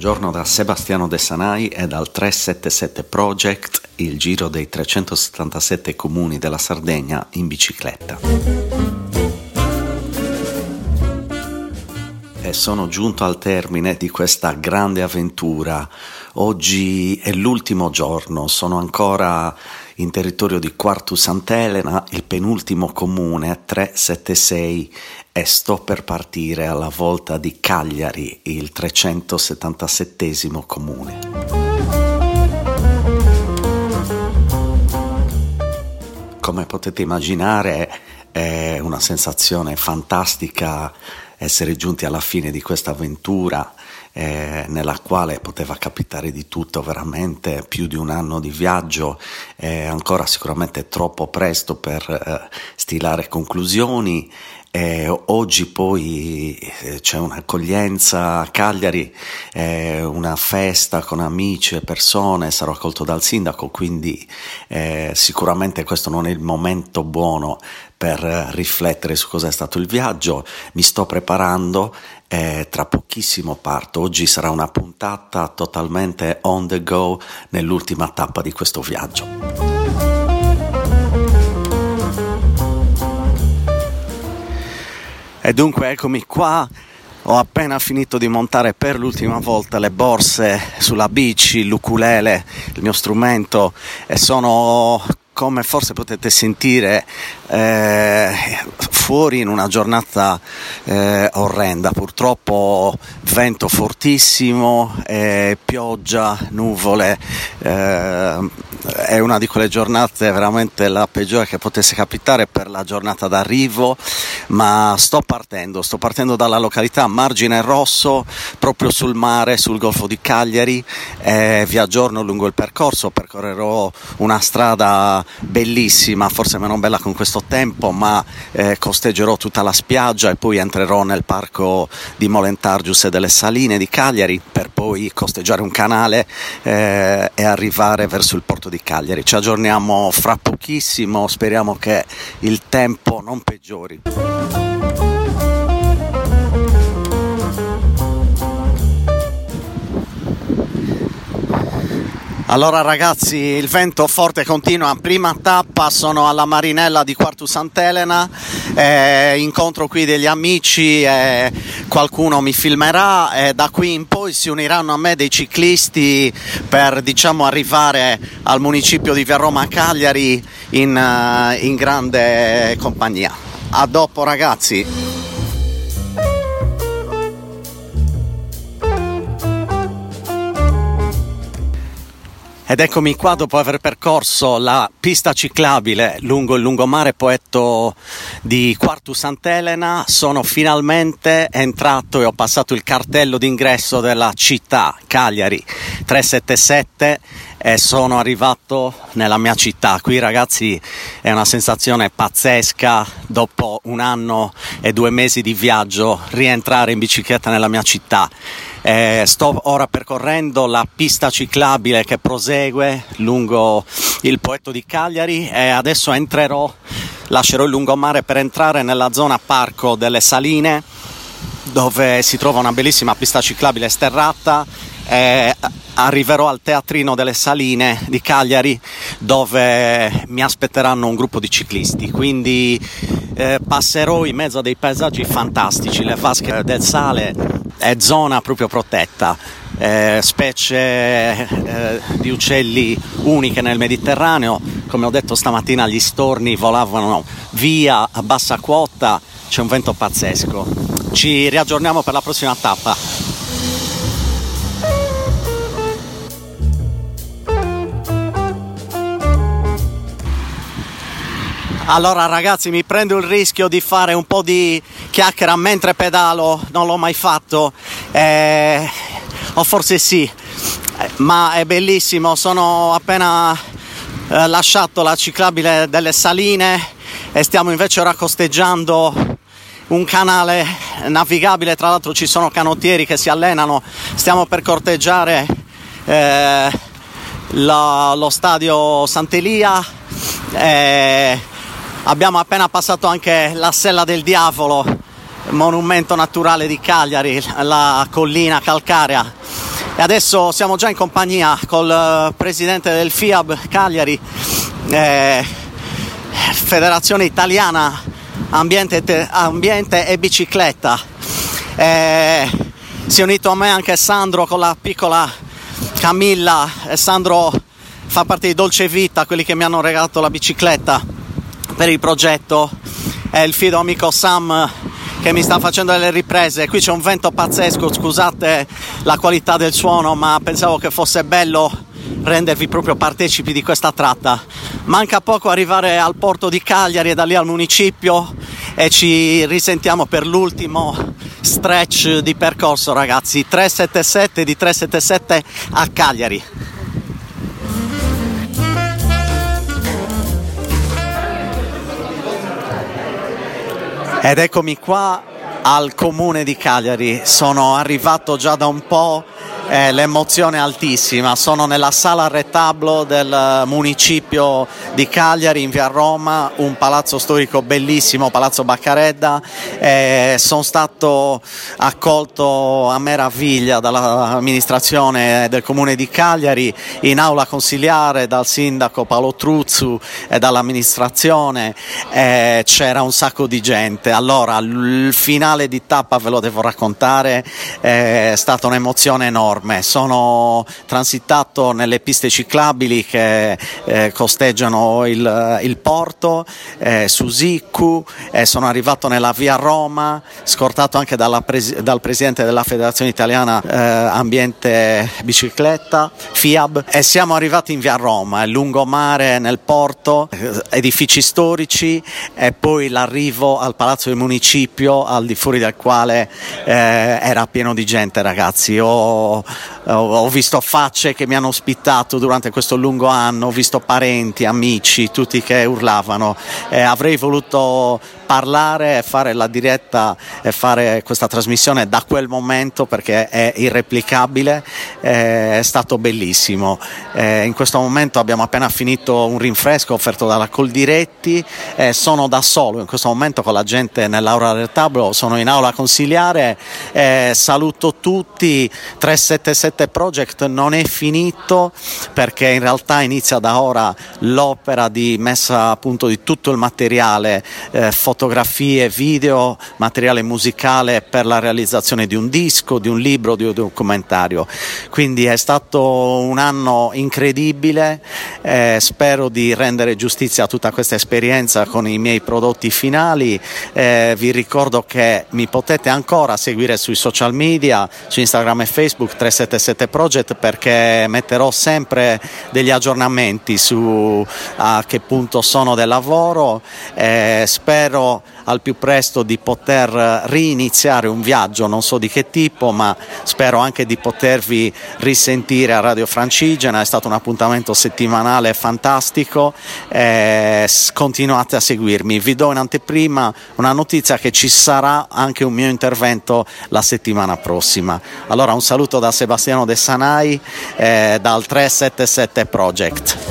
Buongiorno da Sebastiano De Sanai e dal 377 Project, il giro dei 377 comuni della Sardegna in bicicletta. E sono giunto al termine di questa grande avventura. Oggi è l'ultimo giorno, sono ancora in territorio di Quartu Sant'Elena, il penultimo comune 376 e sto per partire alla volta di Cagliari, il 377 comune. Come potete immaginare è una sensazione fantastica essere giunti alla fine di questa avventura eh, nella quale poteva capitare di tutto, veramente più di un anno di viaggio, è ancora sicuramente troppo presto per eh, stilare conclusioni. Eh, oggi poi eh, c'è un'accoglienza a Cagliari, eh, una festa con amici e persone, sarò accolto dal sindaco, quindi eh, sicuramente questo non è il momento buono per riflettere su cosa è stato il viaggio, mi sto preparando e tra pochissimo parto. Oggi sarà una puntata totalmente on the go nell'ultima tappa di questo viaggio. E dunque eccomi qua, ho appena finito di montare per l'ultima volta le borse sulla bici, l'ukulele, il mio strumento e sono come forse potete sentire eh, fuori in una giornata eh, orrenda, purtroppo vento fortissimo, eh, pioggia, nuvole, eh, è una di quelle giornate veramente la peggiore che potesse capitare per la giornata d'arrivo, ma sto partendo, sto partendo dalla località Margine Rosso, proprio sul mare, sul Golfo di Cagliari, vi aggiorno lungo il percorso, percorrerò una strada bellissima, forse meno bella con questo tempo, ma eh, costeggerò tutta la spiaggia e poi entrerò nel parco di Molentargius e delle Saline di Cagliari per poi costeggiare un canale eh, e arrivare verso il porto di Cagliari. Ci aggiorniamo fra pochissimo, speriamo che il tempo non peggiori. Allora ragazzi, il vento forte continua, prima tappa sono alla Marinella di Quartu Sant'Elena, eh, incontro qui degli amici, eh, qualcuno mi filmerà e da qui in poi si uniranno a me dei ciclisti per diciamo arrivare al municipio di Via Roma Cagliari in, uh, in grande compagnia. A dopo ragazzi! Ed eccomi qua dopo aver percorso la pista ciclabile lungo il lungomare poetto di Quartu Sant'Elena, sono finalmente entrato e ho passato il cartello d'ingresso della città, Cagliari. 377 e sono arrivato nella mia città. Qui ragazzi è una sensazione pazzesca. Dopo un anno e due mesi di viaggio rientrare in bicicletta nella mia città. Eh, sto ora percorrendo la pista ciclabile che prosegue lungo il Poetto di Cagliari e adesso entrerò, lascerò il lungomare per entrare nella zona parco delle Saline dove si trova una bellissima pista ciclabile sterrata e arriverò al teatrino delle Saline di Cagliari dove mi aspetteranno un gruppo di ciclisti. Quindi eh, passerò in mezzo a dei paesaggi fantastici. Le vasche del sale è zona proprio protetta, eh, specie eh, di uccelli uniche nel Mediterraneo, come ho detto stamattina gli storni volavano via a bassa quota, c'è un vento pazzesco. Ci riaggiorniamo per la prossima tappa. Allora ragazzi mi prendo il rischio di fare un po' di chiacchiera mentre pedalo, non l'ho mai fatto, eh, o forse sì, ma è bellissimo, sono appena eh, lasciato la ciclabile delle Saline e stiamo invece ora costeggiando un canale navigabile, tra l'altro ci sono canottieri che si allenano, stiamo per corteggiare eh, la, lo stadio Sant'Elia. Eh, Abbiamo appena passato anche la Sella del Diavolo, monumento naturale di Cagliari, la collina calcarea. e adesso siamo già in compagnia col eh, presidente del FIAB Cagliari, eh, Federazione Italiana Ambiente, Ambiente e Bicicletta. Eh, si è unito a me anche Sandro con la piccola Camilla e Sandro fa parte di Dolce Vita, quelli che mi hanno regalato la bicicletta per il progetto e il fido amico Sam che mi sta facendo delle riprese. Qui c'è un vento pazzesco, scusate la qualità del suono, ma pensavo che fosse bello rendervi proprio partecipi di questa tratta. Manca poco arrivare al porto di Cagliari e da lì al municipio e ci risentiamo per l'ultimo stretch di percorso ragazzi 377 di 377 a Cagliari ed eccomi qua al comune di Cagliari sono arrivato già da un po' eh, l'emozione è altissima. Sono nella sala retablo del municipio di Cagliari in via Roma, un palazzo storico bellissimo, Palazzo Baccaredda. Eh, sono stato accolto a meraviglia dall'amministrazione del comune di Cagliari in aula consigliare dal sindaco Paolo Truzzu e dall'amministrazione. Eh, c'era un sacco di gente. Allora, il finale di tappa ve lo devo raccontare, è stata un'emozione enorme. Sono transitato nelle piste ciclabili che eh, costeggiano il, il porto, eh, su Siccu, eh, sono arrivato nella via Roma, scortato anche pres- dal presidente della Federazione Italiana eh, Ambiente Bicicletta, FIAB, e siamo arrivati in via Roma, il lungomare nel porto, eh, edifici storici e poi l'arrivo al Palazzo del Municipio al di fuori del quale eh, era pieno di gente ragazzi. Ho, ho visto facce che mi hanno ospitato durante questo lungo anno, ho visto parenti, amici, tutti che urlavano. Eh, avrei voluto parlare e fare la diretta e fare questa trasmissione da quel momento perché è irreplicabile, eh, è stato bellissimo. Eh, in questo momento abbiamo appena finito un rinfresco offerto dalla Coldiretti, eh, sono da solo in questo momento con la gente nell'aula del tablo, sono in aula consigliare, eh, saluto tutti, 377 Project non è finito perché in realtà inizia da ora l'opera di messa a punto di tutto il materiale eh, fotografie, video, materiale musicale per la realizzazione di un disco, di un libro, di un documentario. Quindi è stato un anno incredibile, eh, spero di rendere giustizia a tutta questa esperienza con i miei prodotti finali. Eh, vi ricordo che mi potete ancora seguire sui social media, su Instagram e Facebook 377 Project perché metterò sempre degli aggiornamenti su a che punto sono del lavoro. Eh, spero al più presto di poter riniziare un viaggio, non so di che tipo, ma spero anche di potervi risentire a Radio Francigena, è stato un appuntamento settimanale fantastico, eh, continuate a seguirmi, vi do in anteprima una notizia che ci sarà anche un mio intervento la settimana prossima. Allora un saluto da Sebastiano De Sanai eh, dal 377 Project.